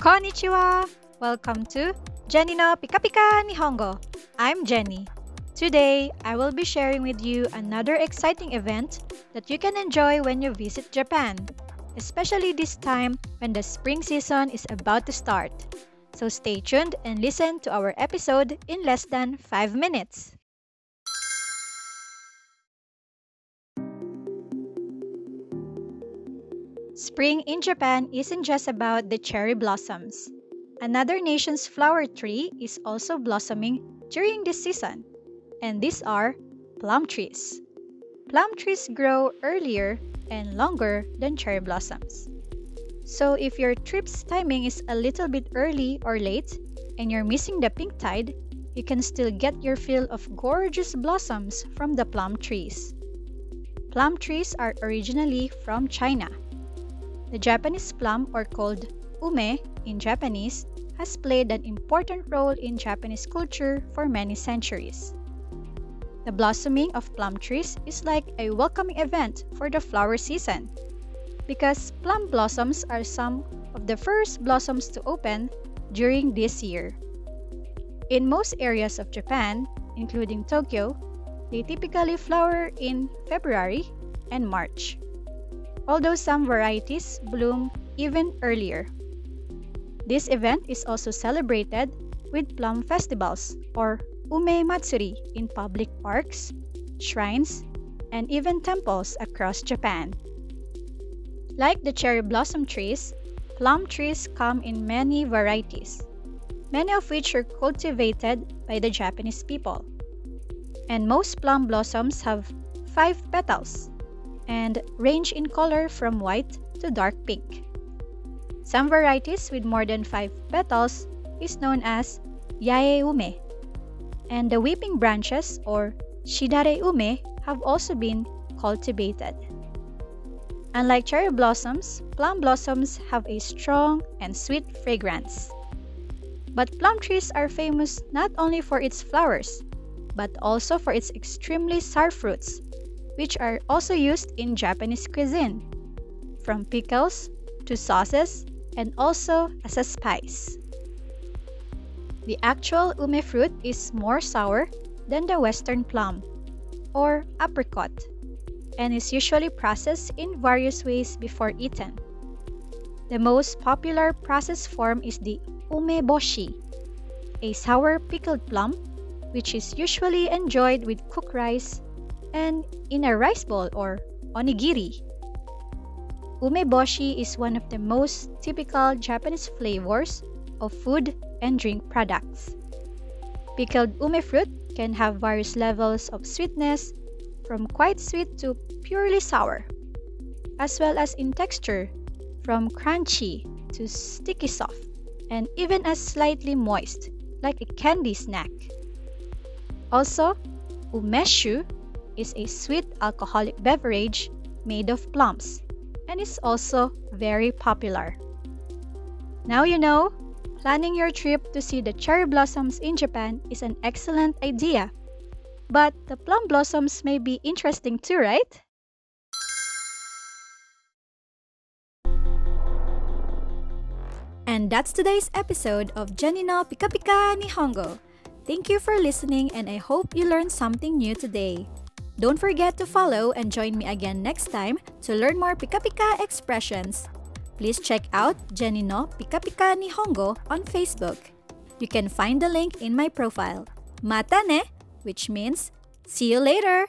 Konnichiwa! Welcome to Jenni no Pika Pika Nihongo. I'm Jenni. Today, I will be sharing with you another exciting event that you can enjoy when you visit Japan, especially this time when the spring season is about to start. So stay tuned and listen to our episode in less than 5 minutes. Spring in Japan isn't just about the cherry blossoms. Another nation's flower tree is also blossoming during this season, and these are plum trees. Plum trees grow earlier and longer than cherry blossoms. So if your trip's timing is a little bit early or late and you're missing the pink tide, you can still get your fill of gorgeous blossoms from the plum trees. Plum trees are originally from China. The Japanese plum, or called ume in Japanese, has played an important role in Japanese culture for many centuries. The blossoming of plum trees is like a welcoming event for the flower season because plum blossoms are some of the first blossoms to open during this year. In most areas of Japan, including Tokyo, they typically flower in February and March, although some varieties bloom even earlier. This event is also celebrated with plum festivals or ume matsuri in public parks, shrines, and even temples across Japan. Like the cherry blossom trees, plum trees come in many varieties, many of which are cultivated by the Japanese people. And most plum blossoms have five petals and range in color from white to dark pink. Some varieties with more than five petals is known as yaeume, and the weeping branches or shidareume have also been cultivated. Unlike cherry blossoms, plum blossoms have a strong and sweet fragrance. But plum trees are famous not only for its flowers, but also for its extremely sour fruits, which are also used in Japanese cuisine, from pickles to sauces and also as a spice. The actual ume fruit is more sour than the western plum, or apricot, and is usually processed in various ways before eaten. The most popular processed form is the umeboshi, a sour pickled plum, which is usually enjoyed with cooked rice and in a rice bowl or onigiri. Umeboshi is one of the most typical Japanese flavors of food and drink products. Pickled ume fruit can have various levels of sweetness, from quite sweet to purely sour, as well as in texture, from crunchy to sticky soft, and even as slightly moist, like a candy snack. Also, umeshu is a sweet alcoholic beverage made of plums and is also very popular. Now you know, planning your trip to see the cherry blossoms in Japan is an excellent idea. But the plum blossoms may be interesting too, right? And that's today's episode of Jenni no Pika Pika Nihongo. Thank you for listening and I hope you learned something new today. Don't forget to follow and join me again next time to learn more Pika Pika expressions. Please check out Jenni no Pika Pika Nihongo on Facebook. You can find the link in my profile. Mata ne! Which means see you later!